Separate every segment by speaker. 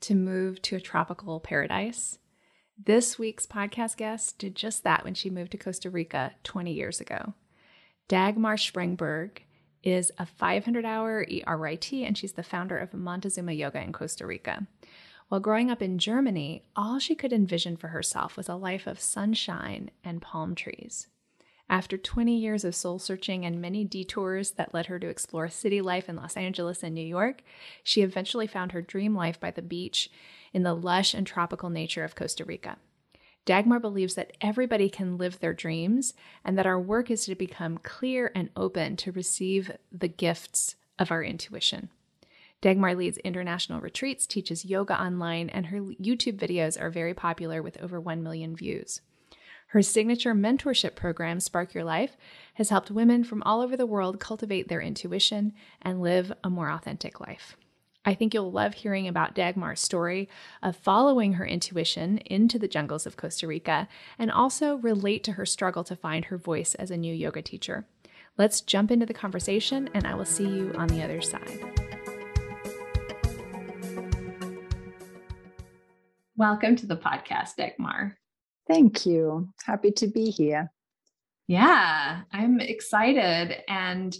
Speaker 1: to move to a tropical paradise? This week's podcast guest did just that when she moved to Costa Rica 20 years ago. Dagmar Spremberg is a 500 hour E-RYT and she's the founder of Montezuma Yoga in Costa Rica. While growing up in Germany, all she could envision for herself was a life of sunshine and palm trees. After 20 years of soul searching and many detours that led her to explore city life in Los Angeles and New York, she eventually found her dream life by the beach in the lush and tropical nature of Costa Rica. Dagmar believes that everybody can live their dreams and that our work is to become clear and open to receive the gifts of our intuition. Dagmar leads international retreats, teaches yoga online, and her YouTube videos are very popular with over 1 million views. Her signature mentorship program, Spark Your Life, has helped women from all over the world cultivate their intuition and live a more authentic life. I think you'll love hearing about Dagmar's story of following her intuition into the jungles of Costa Rica and also relate to her struggle to find her voice as a new yoga teacher. Let's jump into the conversation, and I will see you on the other side. Welcome to the podcast, Dagmar.
Speaker 2: Thank you. Happy to be here.
Speaker 1: Yeah, I'm excited and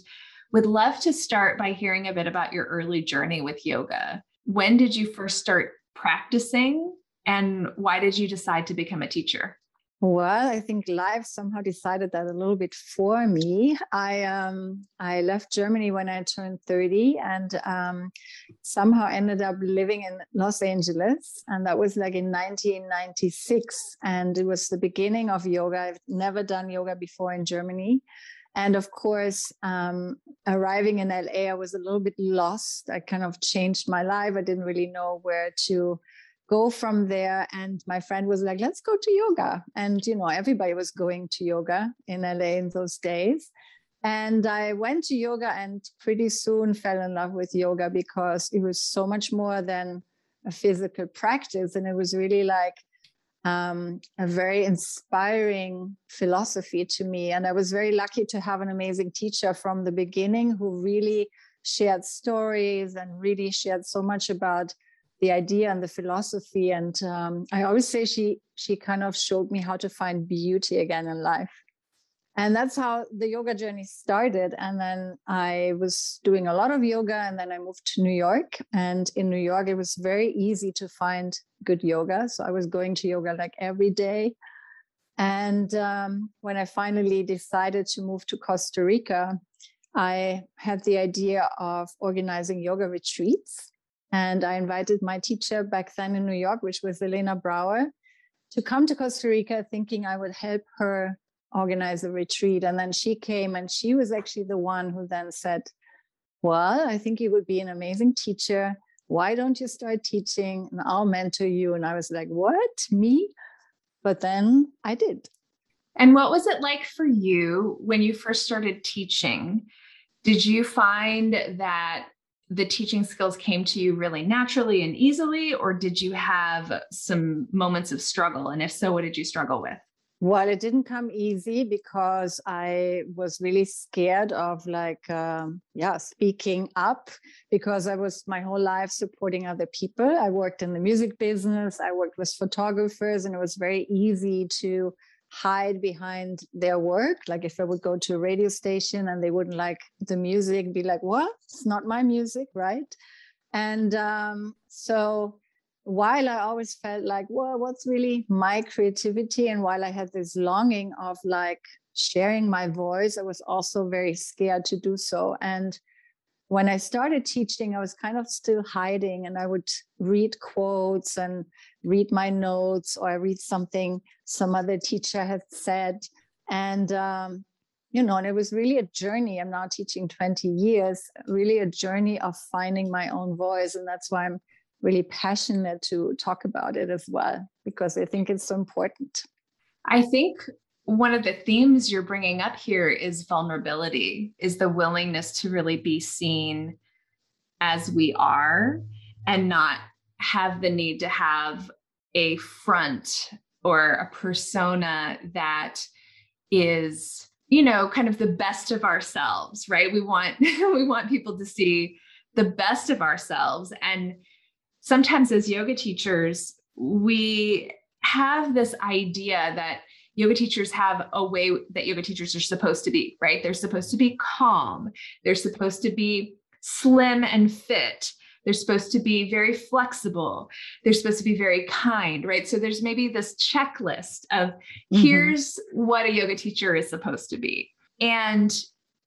Speaker 1: would love to start by hearing a bit about your early journey with yoga. When did you first start practicing and why did you decide to become a teacher?
Speaker 2: Well, I think life somehow decided that a little bit for me. I um, I left Germany when I turned 30 and um, somehow ended up living in Los Angeles. And that was like in 1996. And it was the beginning of yoga. I've never done yoga before in Germany. And of course, um, arriving in LA, I was a little bit lost. I kind of changed my life. I didn't really know where to go from there. And my friend was like, let's go to yoga. And, you know, everybody was going to yoga in LA in those days. And I went to yoga and pretty soon fell in love with yoga because it was so much more than a physical practice. And it was really like um, a very inspiring philosophy to me. And I was very lucky to have an amazing teacher from the beginning who really shared stories and really shared so much about the idea and the philosophy. And um, I always say she she kind of showed me how to find beauty again in life. And that's how the yoga journey started. And then I was doing a lot of yoga, and then I moved to New York. And in New York, it was very easy to find good yoga. So I was going to yoga like every day. And um, when I finally decided to move to Costa Rica, I had the idea of organizing yoga retreats. And I invited my teacher back then in New York, which was Elena Brower, to come to Costa Rica, thinking I would help her organize a retreat. And then she came, and she was actually the one who then said, Well, I think you would be an amazing teacher. Why don't you start teaching and I'll mentor you? And I was like, What? Me? But then I did.
Speaker 1: And what was it like for you when you first started teaching? Did you find that the teaching skills came to you really naturally and easily, or did you have some moments of struggle? And if so, what did you struggle with?
Speaker 2: Well, it didn't come easy because I was really scared of like, um, yeah, speaking up because I was my whole life supporting other people. I worked in the music business, I worked with photographers, and it was very easy to hide behind their work. Like if I would go to a radio station and they wouldn't like the music, be like, what? It's not my music, right? And um, so while I always felt like, well, what's really my creativity? And while I had this longing of like sharing my voice, I was also very scared to do so. And when I started teaching, I was kind of still hiding and I would read quotes and read my notes or I read something some other teacher had said. And, um, you know, and it was really a journey. I'm now teaching 20 years, really a journey of finding my own voice. And that's why I'm really passionate to talk about it as well because I think it's so important.
Speaker 1: I think one of the themes you're bringing up here is vulnerability, is the willingness to really be seen as we are and not have the need to have a front or a persona that is you know kind of the best of ourselves right? We want we want people to see the best of ourselves. And sometimes as yoga teachers we have this idea that yoga teachers have a way that yoga teachers are supposed to be right they're supposed to be calm they're supposed to be slim and fit they're supposed to be very flexible. They're supposed to be very kind, right? So there's maybe this checklist of mm-hmm. here's what a yoga teacher is supposed to be. And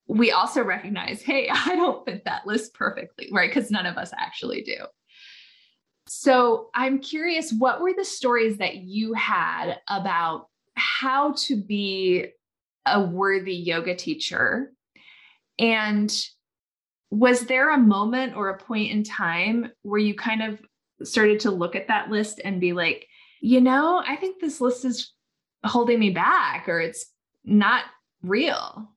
Speaker 1: we also recognize, hey, I don't fit that list perfectly, right? Because none of us actually do. So I'm curious, what were the stories that you had about how to be a worthy yoga teacher? And was there a moment or a point in time where you kind of started to look at that list and be like, you know, I think this list is holding me back or it's not real?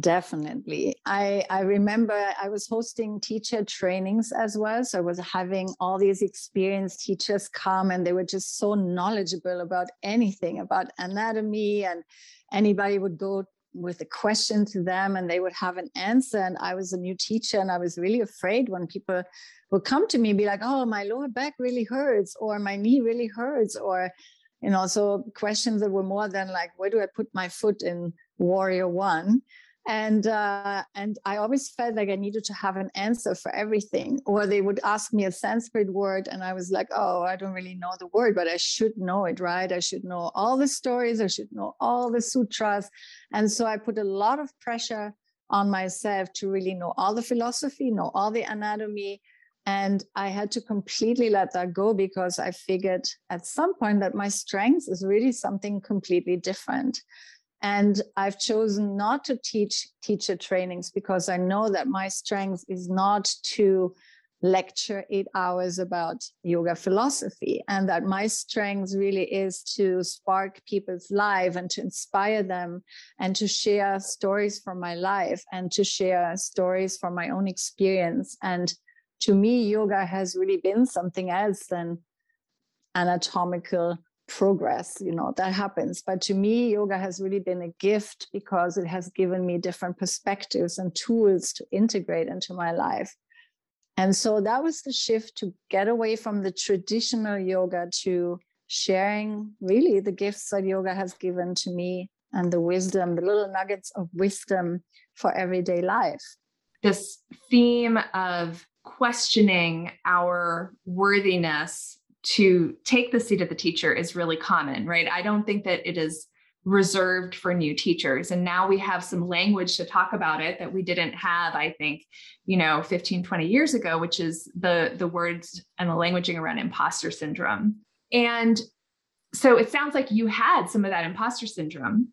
Speaker 2: Definitely. I, I remember I was hosting teacher trainings as well. So I was having all these experienced teachers come and they were just so knowledgeable about anything, about anatomy, and anybody would go with a question to them and they would have an answer. And I was a new teacher and I was really afraid when people would come to me be like, oh, my lower back really hurts or my knee really hurts or you know so questions that were more than like where do i put my foot in warrior one and uh, and I always felt like I needed to have an answer for everything. Or they would ask me a Sanskrit word, and I was like, "Oh, I don't really know the word, but I should know it, right? I should know all the stories. I should know all the sutras." And so I put a lot of pressure on myself to really know all the philosophy, know all the anatomy. And I had to completely let that go because I figured at some point that my strength is really something completely different. And I've chosen not to teach teacher trainings because I know that my strength is not to lecture eight hours about yoga philosophy and that my strength really is to spark people's life and to inspire them and to share stories from my life and to share stories from my own experience. And to me yoga has really been something else than anatomical progress you know that happens. But to me yoga has really been a gift because it has given me different perspectives and tools to integrate into my life. And so that was the shift to get away from the traditional yoga to sharing really the gifts that yoga has given to me and the wisdom the little nuggets of wisdom for everyday life.
Speaker 1: This theme of questioning our worthiness to take the seat of the teacher is really common, right? I don't think that it is reserved for new teachers. And now we have some language to talk about it that we didn't have i think you know 15 20 years ago which is the the words and the languaging around imposter syndrome. And so it sounds like you had some of that imposter syndrome.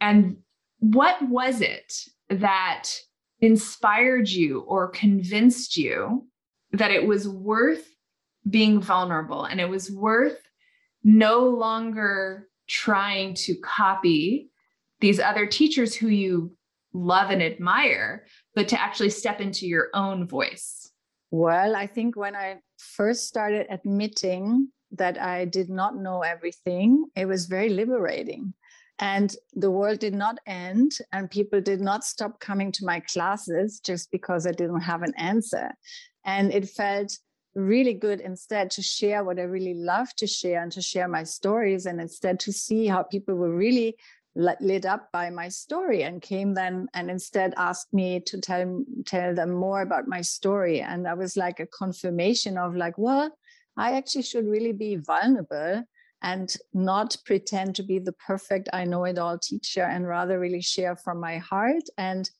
Speaker 1: And what was it that inspired you or convinced you that it was worth being vulnerable and it was worth no longer trying to copy these other teachers who you love and admire, but to actually step into your own voice?
Speaker 2: Well, I think when I first started admitting that I did not know everything, it was very liberating. And the world did not end, and people did not stop coming to my classes just because I didn't have an answer. And it felt really good instead to share what I really love to share and to share my stories and instead to see how people were really lit up by my story and came then and instead asked me to tell tell them more about my story. And that was like a confirmation of like well I actually should really be vulnerable and not pretend to be the perfect I know it all teacher and rather really share from my heart. And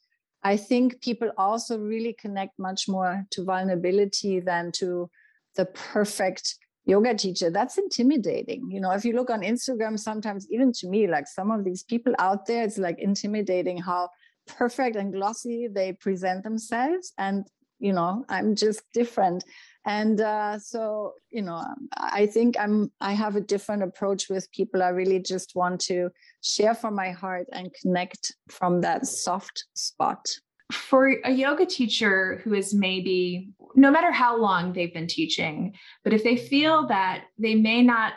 Speaker 2: I think people also really connect much more to vulnerability than to the perfect yoga teacher. That's intimidating. You know, if you look on Instagram, sometimes even to me, like some of these people out there, it's like intimidating how perfect and glossy they present themselves. And, you know, I'm just different. And uh, so you know i think i'm i have a different approach with people. I really just want to share from my heart and connect from that soft spot.
Speaker 1: For a yoga teacher who is maybe no matter how long they've been teaching but if they feel that they may not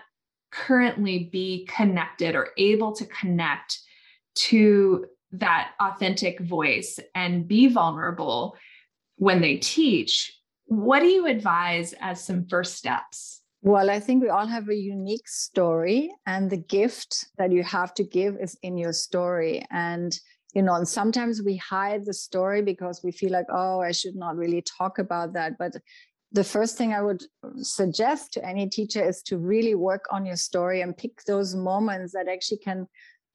Speaker 1: currently be connected or able to connect to that authentic voice and be vulnerable when they teach what do you advise as some first steps?
Speaker 2: Well, I think we all have a unique story, and the gift that you have to give is in your story. And you know, and sometimes we hide the story because we feel like, oh, I should not really talk about that. But the first thing I would suggest to any teacher is to really work on your story and pick those moments that actually can,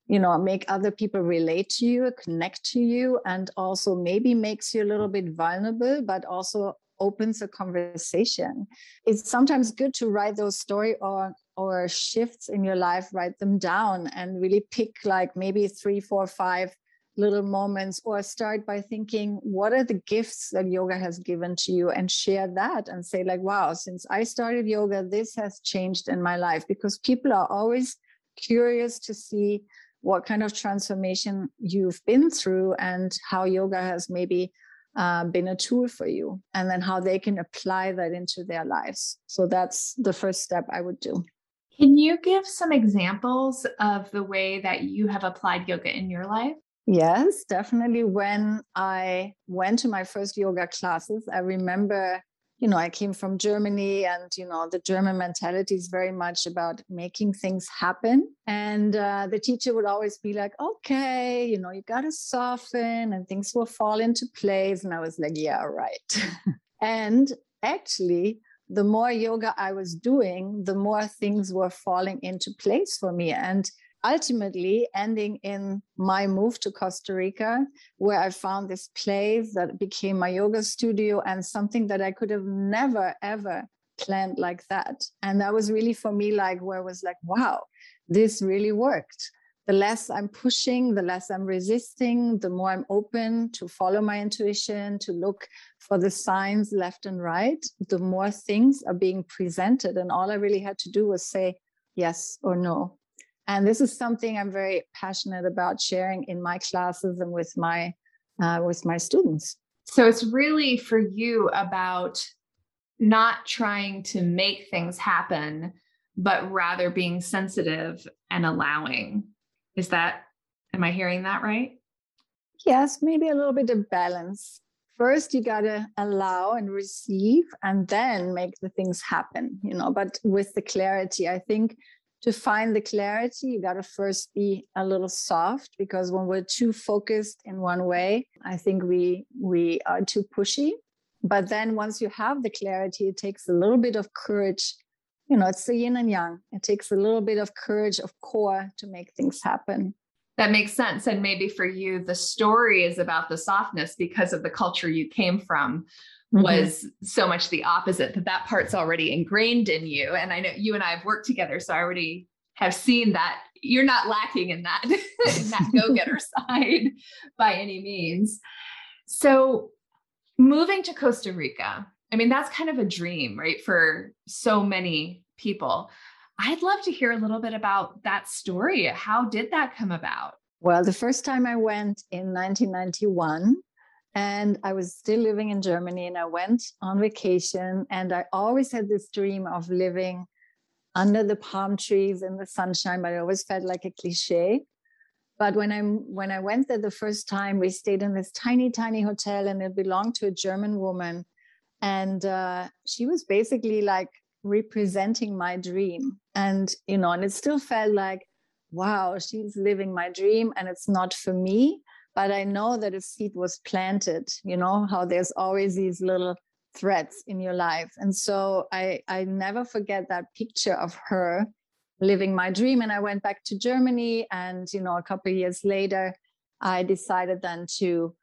Speaker 2: you know, make other people relate to you, connect to you, and also maybe makes you a little bit vulnerable, but also opens a conversation. It's sometimes good to write those story or or shifts in your life, write them down and really pick like maybe three, four, five little moments or start by thinking what are the gifts that yoga has given to you and share that and say like wow since i started yoga this has changed in my life because people are always curious to see what kind of transformation you've been through and how yoga has maybe uh, been a tool for you and then how they can apply that into their lives. So that's the first step i would do.
Speaker 1: Can you give some examples of the way that you have applied yoga in your life?
Speaker 2: Yes definitely. When i went to my first yoga classes i remember you know, I came from Germany and, you know, the German mentality is very much about making things happen. And uh, the teacher would always be like, okay, you know, you got to soften and things will fall into place. And I was like, yeah, right. and actually, the more yoga I was doing, the more things were falling into place for me. And ultimately ending in my move to Costa Rica, where I found this place that became my yoga studio and something that I could have never, ever planned like that. And that was really for me like where I was like, wow, this really worked. The less I'm pushing, the less I'm resisting, the more I'm open to follow my intuition, to look for the signs left and right, the more things are being presented. And all I really had to do was say yes or no and this is something i'm very passionate about sharing in my classes and with my uh, with my students.
Speaker 1: So it's really for you about not trying to make things happen but rather being sensitive and allowing. Is that am i hearing that right?
Speaker 2: Yes maybe a little bit of balance. First you got to allow and receive and then make the things happen you know but with the clarity i think to find the clarity, you got to first be a little soft because when we're too focused in one way, I think we we are too pushy. But then once you have the clarity, it takes a little bit of courage. You know, it's the yin and yang. It takes a little bit of courage of core to make things happen.
Speaker 1: That makes sense. And maybe for you, the story is about the softness because of the culture you came from, mm-hmm. was so much the opposite that that part's already ingrained in you. And i know you and i have worked together so i already have seen that you're not lacking in that in that go-getter side by any means. So moving to costa rica i mean that's kind of a dream right for so many people. I'd love to hear a little bit about that story. How did that come about?
Speaker 2: Well the first time i went in 1991 and I was still living in Germany and I went on vacation and I always had this dream of living under the palm trees in the sunshine, but I always felt like a cliche. But when I when I went there the first time, we stayed in this tiny, tiny hotel, and it belonged to a German woman, and uh, she was basically like representing my dream. And you know, and it still felt like, wow, she's living my dream, and it's not for me but I know that a seed was planted, you know, how there's always these little threads in your life. And so I, I never forget that picture of her living my dream. And I went back to Germany. And, you know, a couple years later, I decided then to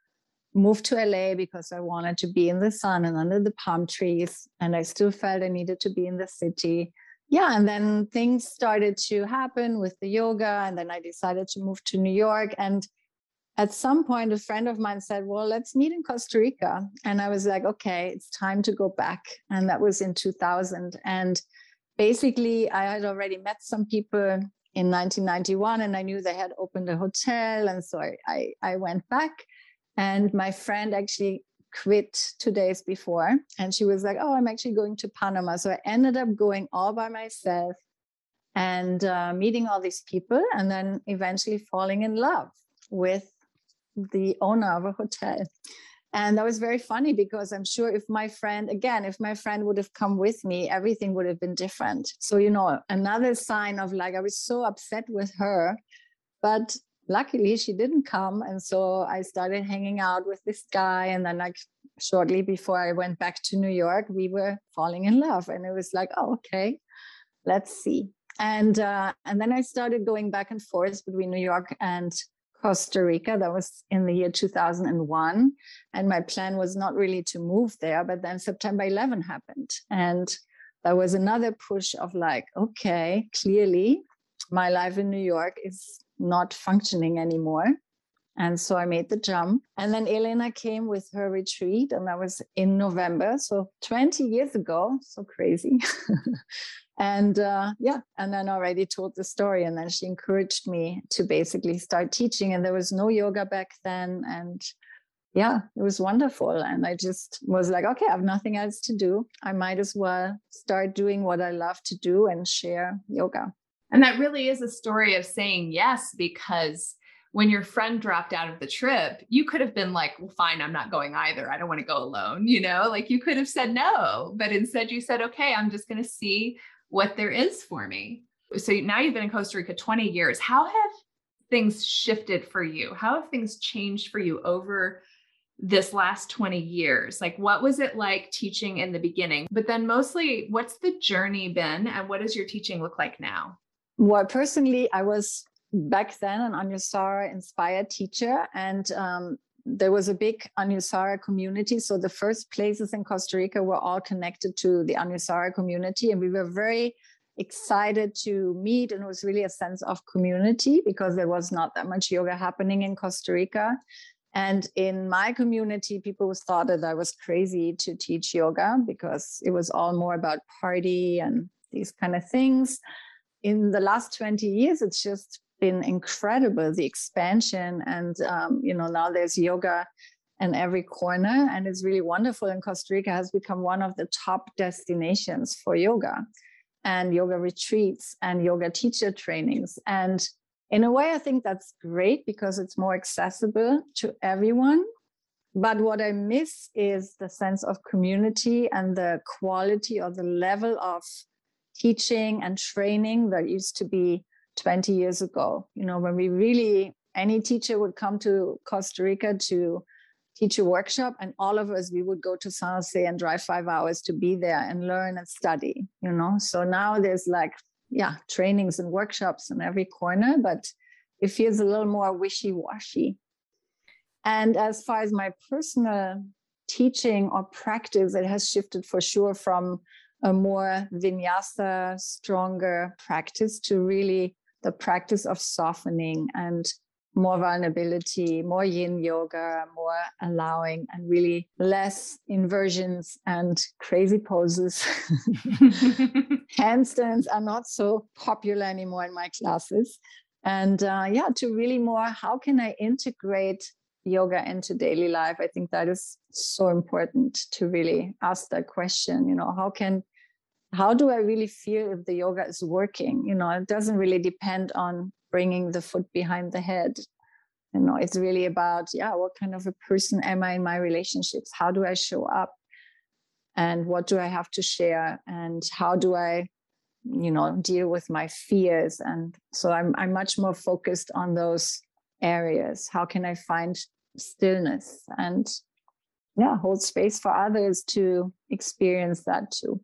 Speaker 2: move to LA because I wanted to be in the sun and under the palm trees. And I still felt I needed to be in the city. Yeah. And then things started to happen with the yoga. And then I decided to move to New York. And at some point, a friend of mine said, Well, let's meet in Costa Rica. And I was like, Okay, it's time to go back. And that was in 2000. And basically, I had already met some people in 1991 and I knew they had opened a hotel. And so I, I, I went back. And my friend actually quit two days before. And she was like, Oh, I'm actually going to Panama. So I ended up going all by myself and uh, meeting all these people and then eventually falling in love with the owner of a hotel. And that was very funny because I'm sure if my friend, again, if my friend would have come with me, everything would have been different. So, you know, another sign of like, I was so upset with her, but luckily she didn't come. And so I started hanging out with this guy. And then, like, shortly before I went back to New York, we were falling in love. And it was like, oh, okay, let's see. And uh, and then I started going back and forth between New York and Costa Rica. That was in the year 2001. And my plan was not really to move there, but then September 11 happened. And there was another push of like, okay, clearly my life in New York is not functioning anymore. And so I made the jump. And then Elena came with her retreat, and that was in November. So 20 years ago. So crazy. and uh, yeah and then already told the story and then she encouraged me to basically start teaching and there was no yoga back then and yeah it was wonderful and i just was like okay i have nothing else to do i might as well start doing what i love to do and share yoga
Speaker 1: and that really is a story of saying yes because when your friend dropped out of the trip, you could have been like, well, fine, I'm not going either. I don't want to go alone. You know, like you could have said no, but instead you said, okay, I'm just going to see what there is for me. So now you've been in Costa Rica 20 years. How have things shifted for you? How have things changed for you over this last 20 years? Like, what was it like teaching in the beginning? But then, mostly, what's the journey been and what does your teaching look like now?
Speaker 2: Well, personally, I was back then an Anusara inspired teacher. And um, there was a big Anusara community. So the first places in Costa Rica were all connected to the Anusara community. And we were very excited to meet. And it was really a sense of community because there was not that much yoga happening in Costa Rica. And in my community, people thought that I was crazy to teach yoga because it was all more about party and these kind of things. In the last 20 years, it's just been incredible the expansion and um, you know now there's yoga in every corner and it's really wonderful and costa rica has become one of the top destinations for yoga and yoga retreats and yoga teacher trainings. And in a way i think that's great because it's more accessible to everyone. But what i miss is the sense of community and the quality or the level of teaching and training that used to be 20 years ago you know when we really any teacher would come to costa rica to teach a workshop and all of us we would go to san jose and drive five hours to be there and learn and study you know? So now there's like yeah trainings and workshops in every corner but it feels a little more wishy-washy. And as far as my personal teaching or practice it has shifted for sure from a more vinyasa stronger practice to really the practice of softening and more vulnerability, more yin yoga, more allowing, and really less inversions and crazy poses. Handstands are not so popular anymore in my classes. And uh, yeah, to really more, how can I integrate yoga into daily life? I think that is so important to really ask that question. You know, how can how do I really feel if the yoga is working? You know, it doesn't really depend on bringing the foot behind the head. You know, it's really about, yeah, what kind of a person am I in my relationships? How do I show up? And what do I have to share? And how do I, you know, deal with my fears? And so I'm I'm much more focused on those areas. How can I find stillness and yeah, hold space for others to experience that too.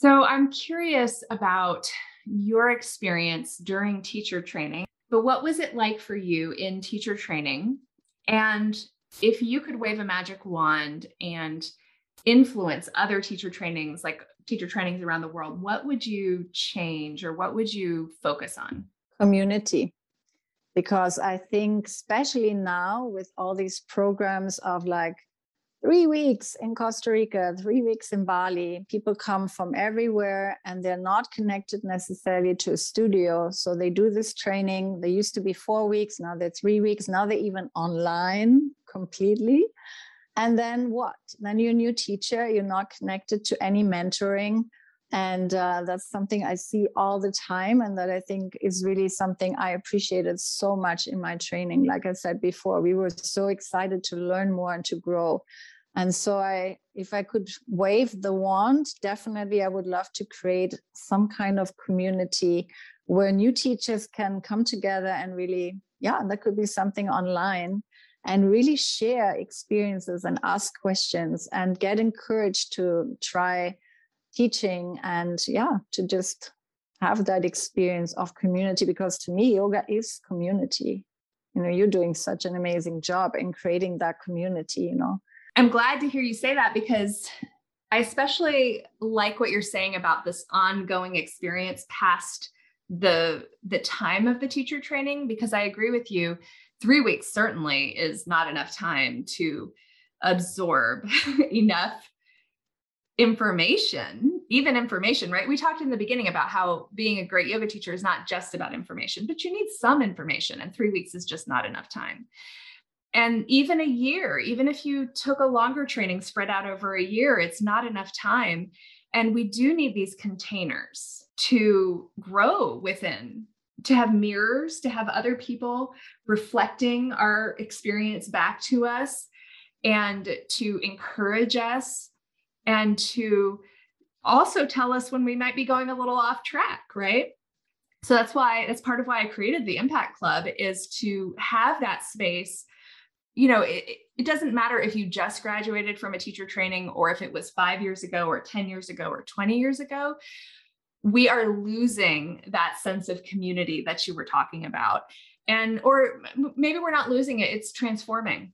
Speaker 1: So I'm curious about your experience during teacher training, but what was it like for you in teacher training? And if you could wave a magic wand and influence other teacher trainings, like teacher trainings around the world, what would you change or what would you focus on?
Speaker 2: Community. because I think, especially now with all these programs of like three weeks in Costa Rica, three weeks in Bali, people come from everywhere and they're not connected necessarily to a studio. So they do this training. They used to be four weeks, now they're three weeks, now they're even online completely. And then what? Then you're a new teacher, you're not connected to any mentoring and uh, that's something i see all the time and that i think is really something i appreciated so much in my training. Like i said before we were so excited to learn more and to grow. And so i if i could wave the wand definitely i would love to create some kind of community where new teachers can come together and really yeah that could be something online and really share experiences and ask questions and get encouraged to try teaching and yeah to just have that experience of community because to me yoga is community. You know you're doing such an amazing job in creating that community you know.
Speaker 1: I'm glad to hear you say that because i especially like what you're saying about this ongoing experience past the the time of the teacher training because i agree with you. 3 weeks certainly is not enough time to absorb enough information, even information, right? We talked in the beginning about how being a great yoga teacher is not just about information, but you need some information, and three weeks is just not enough time. And even a year, even if you took a longer training spread out over a year, it's not enough time. And we do need these containers to grow within, to have mirrors, to have other people reflecting our experience back to us, and to encourage us and to also tell us when we might be going a little off track, right? So that's why that's part of why I created the Impact Club is to have that space. You know, it, it doesn't matter if you just graduated from a teacher training or if it was five years ago or 10 years ago or 20 years ago. We are losing that sense of community that you were talking about. And, or maybe we're not losing it, it's transforming.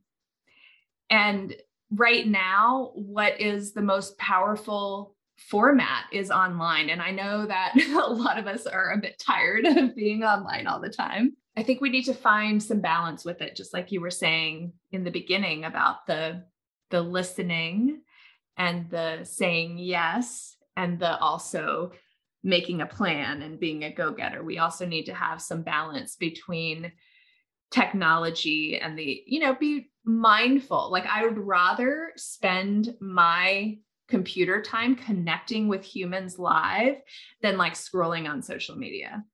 Speaker 1: And right now, what is the most powerful format is online. And I know that a lot of us are a bit tired of being online all the time. I think we need to find some balance with it, just like you were saying in the beginning about the the listening and the saying yes and the also making a plan and being a go-getter. We also need to have some balance between technology and the, you know, be mindful. Like I would rather spend my computer time connecting with humans live than like scrolling on social media.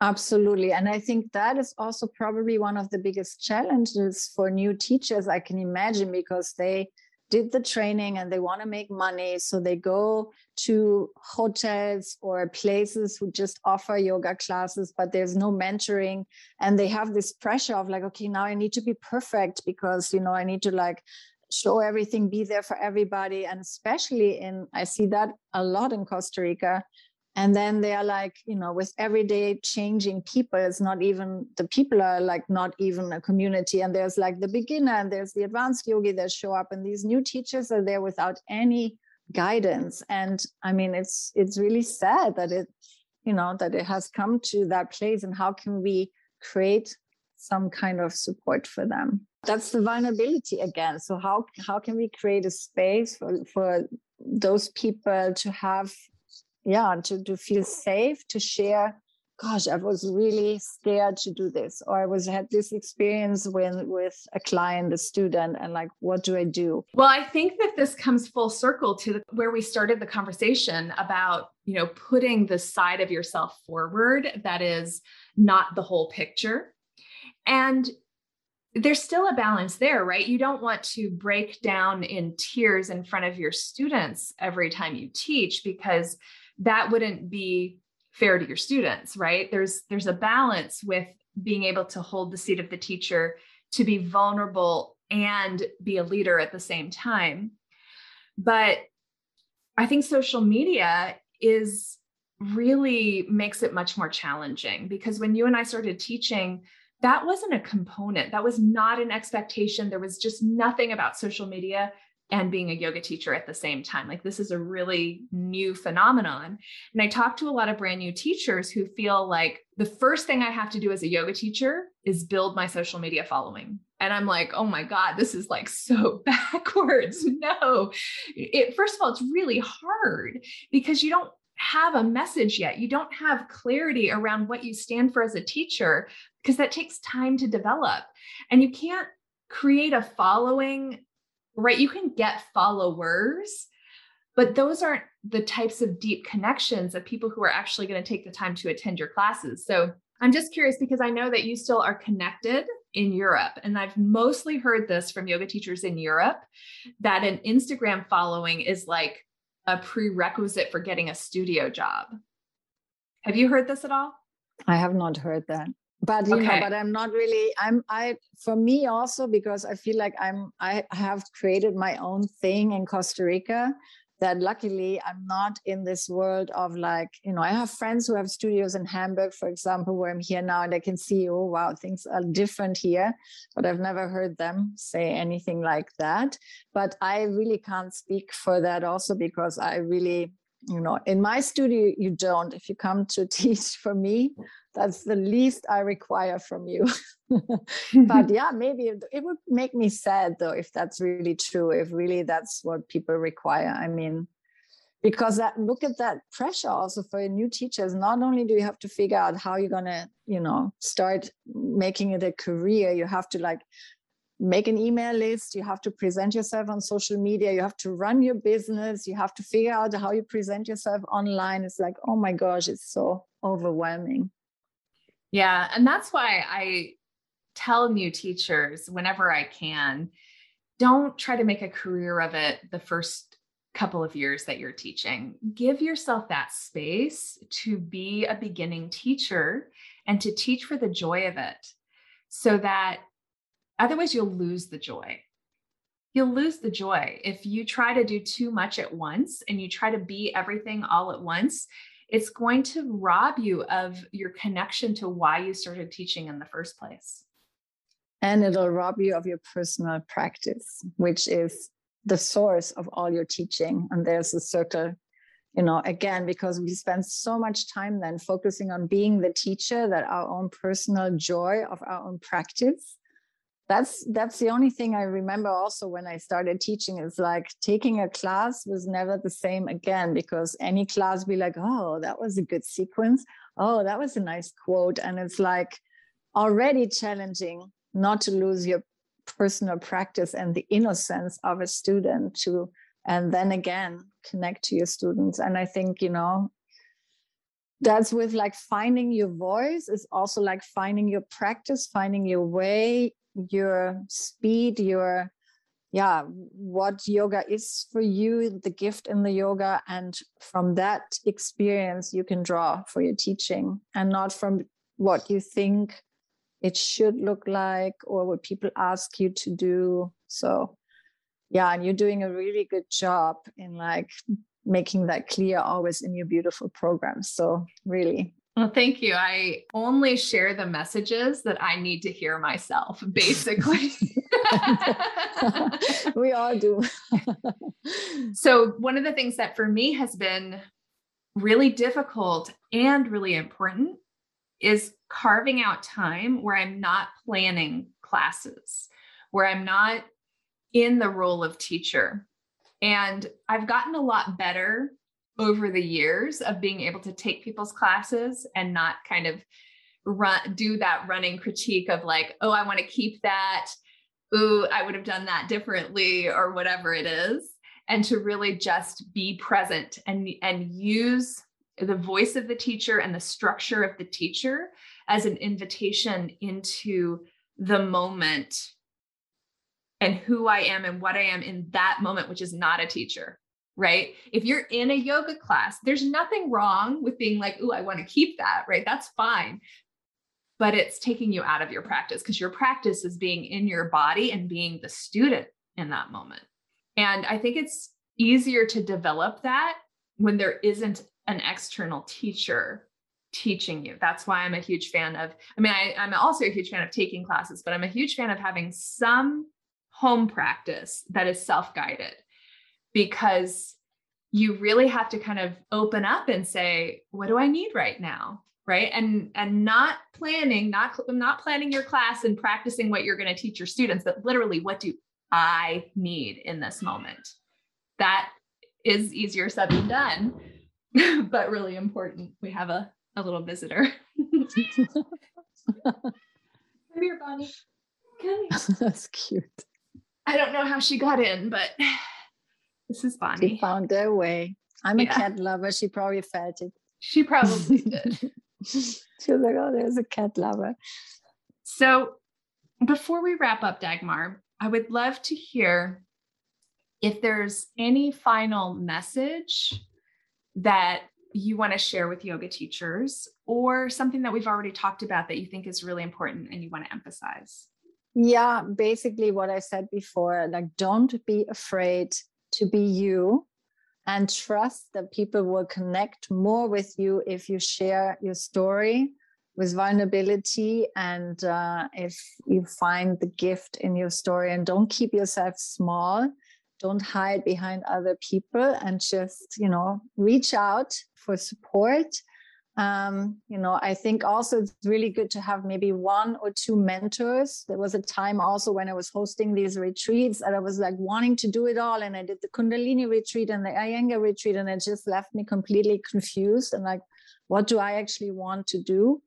Speaker 2: Absolutely. And I think that is also probably one of the biggest challenges for new teachers, I can imagine, because they did the training and they want to make money. So they go to hotels or places who just offer yoga classes, but there's no mentoring. And they have this pressure of like, okay, now I need to be perfect because, you know, I need to like show everything, be there for everybody. And especially in, I see that a lot in Costa Rica, and then they are like you know with everyday changing people it's not even the people are like not even a community. And there's like the beginner and there's the advanced yogi that show up and these new teachers are there without any guidance. And i mean it's it's really sad that it you know that it has come to that place and how can we create some kind of support for them? That's the vulnerability again. So how how can we create a space for for those people to have yeah to, to feel safe to share gosh i was really scared to do this or i was had this experience when with a client a student and like what do i do
Speaker 1: well i think that this comes full circle to where we started the conversation about you know putting the side of yourself forward that is not the whole picture and there's still a balance there, right? You don't want to break down in tears in front of your students every time you teach because that wouldn't be fair to your students right? There's there's a balance with being able to hold the seat of the teacher to be vulnerable and be a leader at the same time. But i think social media is really makes it much more challenging because when you and i started teaching that wasn't a component. That was not an expectation. There was just nothing about social media and being a yoga teacher at the same time. Like this is a really new phenomenon. And I talk to a lot of brand new teachers who feel like the first thing I have to do as a yoga teacher is build my social media following. And I'm like, oh my God, this is like so backwards. No, it, first of all, it's really hard because you don't have a message yet. You don't have clarity around what you stand for as a teacher because that takes time to develop. And you can't create a following right? You can get followers, but those aren't the types of deep connections of people who are actually going to take the time to attend your classes. So I'm just curious because I know that you still are connected in Europe. And I've mostly heard this from yoga teachers in Europe that an Instagram following is like a prerequisite for getting a studio job. Have you heard this at all?
Speaker 2: I have not heard that but you okay. know but i'm not really i'm i for me also because i feel like i'm i have created my own thing in costa rica that luckily i'm not in this world of like you know i have friends who have studios in hamburg for example where i'm here now and i can see oh wow things are different here but i've never heard them say anything like that but i really can't speak for that also because i really you know in my studio you don't. If you come to teach for me that's the least i require from you. But yeah maybe it, would make me sad though if that's really true if really that's what people require. I mean because that look at that pressure also for new teachers. Not only do you have to figure out how you're going to you know start making it a career you have to like make an email list. You have to present yourself on social media. You have to run your business. You have to figure out how you present yourself online. It's like oh my gosh it's so overwhelming.
Speaker 1: Yeah and that's why i tell new teachers whenever i can don't try to make a career of it the first couple of years that you're teaching. Give yourself that space to be a beginning teacher and to teach for the joy of it so that Otherwise, you'll lose the joy. You'll lose the joy. If you try to do too much at once and you try to be everything all at once, it's going to rob you of your connection to why you started teaching in the first place.
Speaker 2: And it'll rob you of your personal practice, which is the source of all your teaching. And there's a circle, you know, again, because we spend so much time then focusing on being the teacher that our own personal joy of our own practice that's that's the only thing i remember also when i started teaching is like taking a class was never the same again because any class be like oh that was a good sequence. Oh that was a nice quote. And it's like already challenging not to lose your personal practice and the innocence of a student to and then again connect to your students. And i think you know that's with like finding your voice is also like finding your practice finding your way your speed, your yeah, what yoga is for you, the gift in the yoga, and from that experience you can draw for your teaching, and not from what you think it should look like or what people ask you to do. So yeah, and you're doing a really good job in like making that clear always in your beautiful programs. So really
Speaker 1: well, thank you. I only share the messages that I need to hear myself, basically.
Speaker 2: we all do.
Speaker 1: so, one of the things that for me has been really difficult and really important is carving out time where I'm not planning classes, where I'm not in the role of teacher. And I've gotten a lot better over the years of being able to take people's classes and not kind of run do that running critique of like, oh, I want to keep that. Ooh, I would have done that differently or whatever it is. And to really just be present and, and use the voice of the teacher and the structure of the teacher as an invitation into the moment and who I am and what I am in that moment, which is not a teacher right? If you're in a yoga class, there's nothing wrong with being like, oh, I want to keep that, right? That's fine. But it's taking you out of your practice because your practice is being in your body and being the student in that moment. And I think it's easier to develop that when there isn't an external teacher teaching you. That's why I'm a huge fan of, I mean, I, I'm also a huge fan of taking classes, but I'm a huge fan of having some home practice that is self guided because you really have to kind of open up and say, what do I need right now? Right. And and not planning, not not planning your class and practicing what you're going to teach your students, but literally what do I need in this moment? That is easier said than done, but really important. We have a, a little visitor. Come here, Bonnie.
Speaker 2: Come here. That's cute.
Speaker 1: I don't know how she got in, but this is Bonnie.
Speaker 2: She found their way. I'm a cat lover. She probably felt it.
Speaker 1: She probably did.
Speaker 2: she was like, oh, there's a cat lover.
Speaker 1: So before we wrap up, Dagmar, I would love to hear if there's any final message that you want to share with yoga teachers or something that we've already talked about that you think is really important and you want to emphasize.
Speaker 2: Yeah, basically what I said before like, don't be afraid to be you and trust that people will connect more with you if you share your story with vulnerability and uh, if you find the gift in your story. And don't keep yourself small. Don't hide behind other people and just you know reach out for support um, you know i think also it's really good to have maybe one or two mentors. There was a time also when i was hosting these retreats and i was like wanting to do it all and i did the kundalini retreat and the iyengar retreat and it just left me completely confused and like what do i actually want to do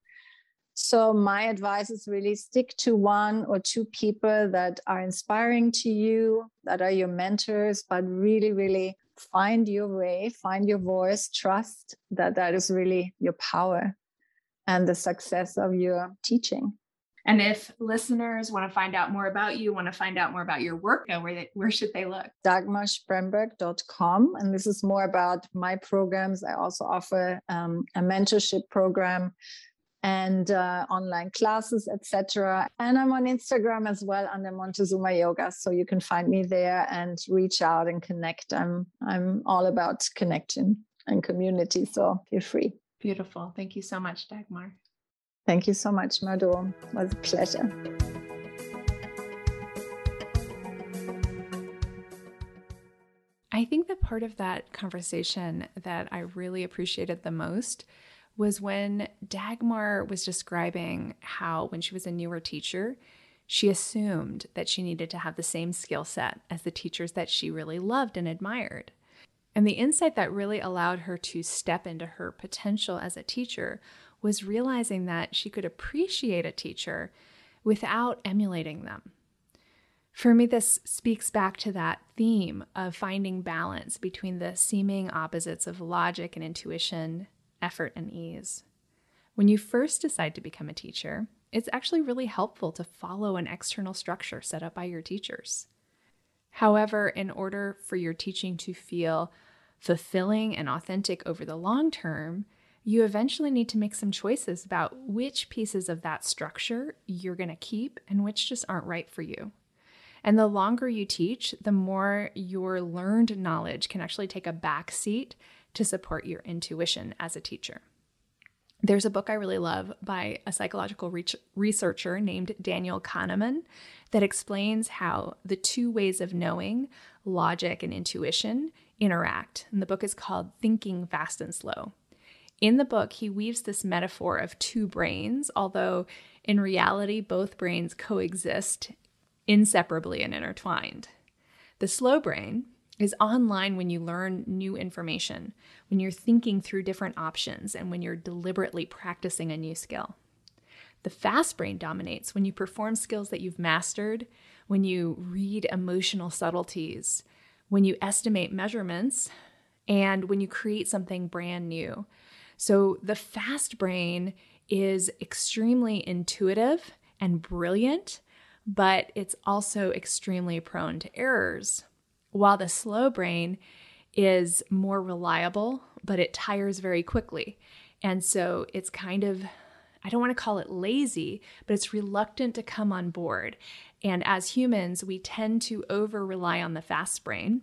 Speaker 2: so, my advice is really stick to one or two people that are inspiring to you, that are your mentors, but really, really find your way, find your voice, trust that that is really your power and the success of your teaching.
Speaker 1: And if listeners want to find out more about you, want to find out more about your work, where, they, where should they look?
Speaker 2: DagmarSpremberg.com. And this is more about my programs. I also offer um, a mentorship program and uh, online classes, etc. And I'm on Instagram as well under Montezuma Yoga, so you can find me there and reach out and connect. I'm I'm all about connection and community, so feel free.
Speaker 1: Beautiful. Thank you so much, Dagmar.
Speaker 2: Thank you so much, Madhu. It was a pleasure.
Speaker 1: I think the part of that conversation that I really appreciated the most was when Dagmar was describing how, when she was a newer teacher, she assumed that she needed to have the same skill set as the teachers that she really loved and admired. And the insight that really allowed her to step into her potential as a teacher was realizing that she could appreciate a teacher without emulating them. For me, this speaks back to that theme of finding balance between the seeming opposites of logic and intuition, effort, and ease. When you first decide to become a teacher, it's actually really helpful to follow an external structure set up by your teachers. However, in order for your teaching to feel fulfilling and authentic over the long term, you eventually need to make some choices about which pieces of that structure you're going to keep and which just aren't right for you. And the longer you teach, the more your learned knowledge can actually take a back seat to support your intuition as a teacher. There's a book I really love by a psychological re- researcher named Daniel Kahneman that explains how the two ways of knowing, logic and intuition, interact. And the book is called Thinking Fast and Slow. In the book, he weaves this metaphor of two brains, although in reality, both brains coexist inseparably and intertwined. The slow brain, is online when you learn new information, when you're thinking through different options, and when you're deliberately practicing a new skill. The fast brain dominates when you perform skills that you've mastered, when you read emotional subtleties, when you estimate measurements, and when you create something brand new. So the fast brain is extremely intuitive and brilliant, but it's also extremely prone to errors while the slow brain is more reliable, but it tires very quickly. And so it's kind of, I don't want to call it lazy, but it's reluctant to come on board. And as humans, we tend to over rely on the fast brain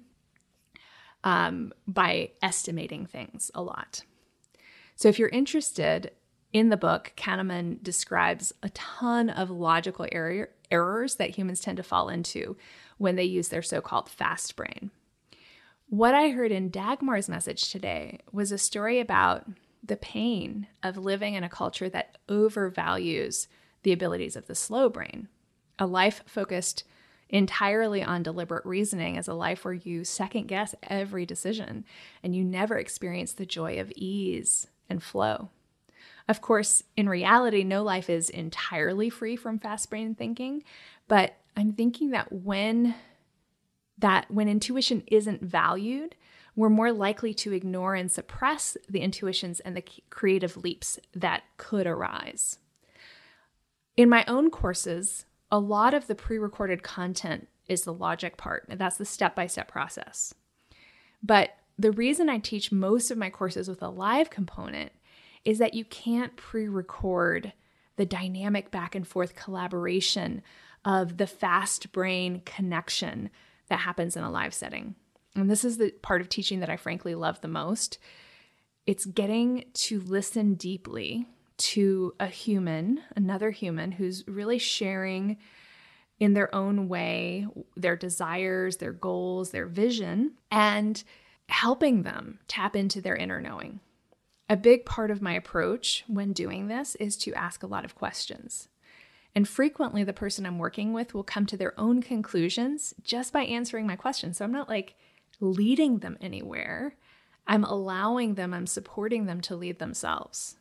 Speaker 1: um, by estimating things a lot. So if you're interested, in the book, Kahneman describes a ton of logical error, errors that humans tend to fall into when they use their so called fast brain. What I heard in Dagmar's message today was a story about the pain of living in a culture that overvalues the abilities of the slow brain. A life focused entirely on deliberate reasoning is a life where you second guess every decision and you never experience the joy of ease and flow. Of course, in reality, no life is entirely free from fast brain thinking, but I'm thinking that when that when intuition isn't valued, we're more likely to ignore and suppress the intuitions and the creative leaps that could arise. In my own courses, a lot of the pre recorded content is the logic part, and that's the step by step process. But the reason I teach most of my courses with a live component is that you can't pre record the dynamic back and forth collaboration of the fast brain connection that happens in a live setting. And this is the part of teaching that I frankly love the most. It's getting to listen deeply to a human, another human who's really sharing in their own way their desires, their goals, their vision, and helping them tap into their inner knowing. A big part of my approach when doing this is to ask a lot of questions. And frequently, the person I'm working with will come to their own conclusions just by answering my questions. So I'm not like leading them anywhere. I'm allowing them, I'm supporting them to lead themselves.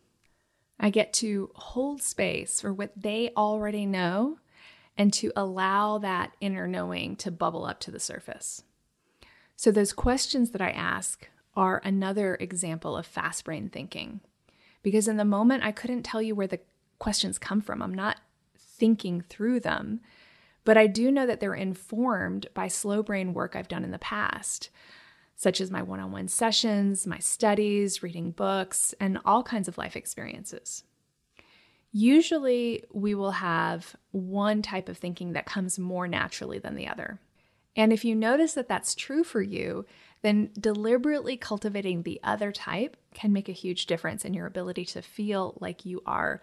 Speaker 1: I get to hold space for what they already know and to allow that inner knowing to bubble up to the surface. So, those questions that I ask are another example of fast brain thinking. Because in the moment, I couldn't tell you where the questions come from. I'm not thinking through them, but I do know that they're informed by slow brain work I've done in the past, such as my one on one sessions, my studies, reading books, and all kinds of life experiences. Usually, we will have one type of thinking that comes more naturally than the other. And if you notice that that's true for you, then deliberately cultivating the other type can make a huge difference in your ability to feel like you are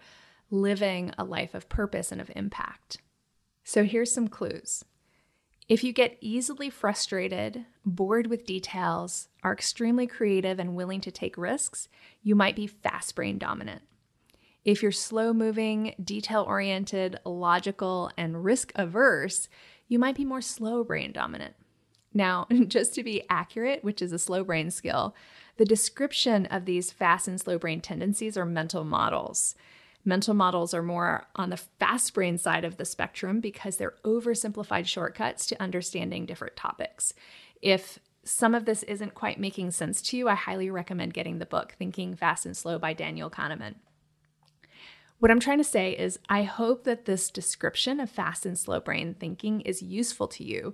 Speaker 1: living a life of purpose and of impact. So here's some clues. If you get easily frustrated, bored with details, are extremely creative, and willing to take risks, you might be fast brain dominant. If you're slow moving, detail oriented, logical, and risk averse, you might be more slow brain dominant. Now, just to be accurate, which is a slow brain skill, the description of these fast and slow brain tendencies are mental models. Mental models are more on the fast brain side of the spectrum because they're oversimplified shortcuts to understanding different topics. If some of this isn't quite making sense to you, I highly recommend getting the book Thinking Fast and Slow by Daniel Kahneman. What I'm trying to say is, I hope that this description of fast and slow brain thinking is useful to you,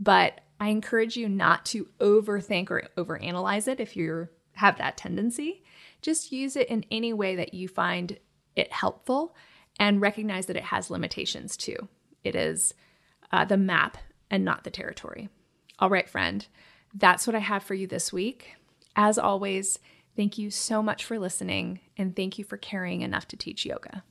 Speaker 1: but I encourage you not to overthink or overanalyze it if you have that tendency. Just use it in any way that you find it helpful and recognize that it has limitations too. It is uh, the map and not the territory. All right, friend, that's what I have for you this week. As always, Thank you so much for listening, and thank you for caring enough to teach yoga.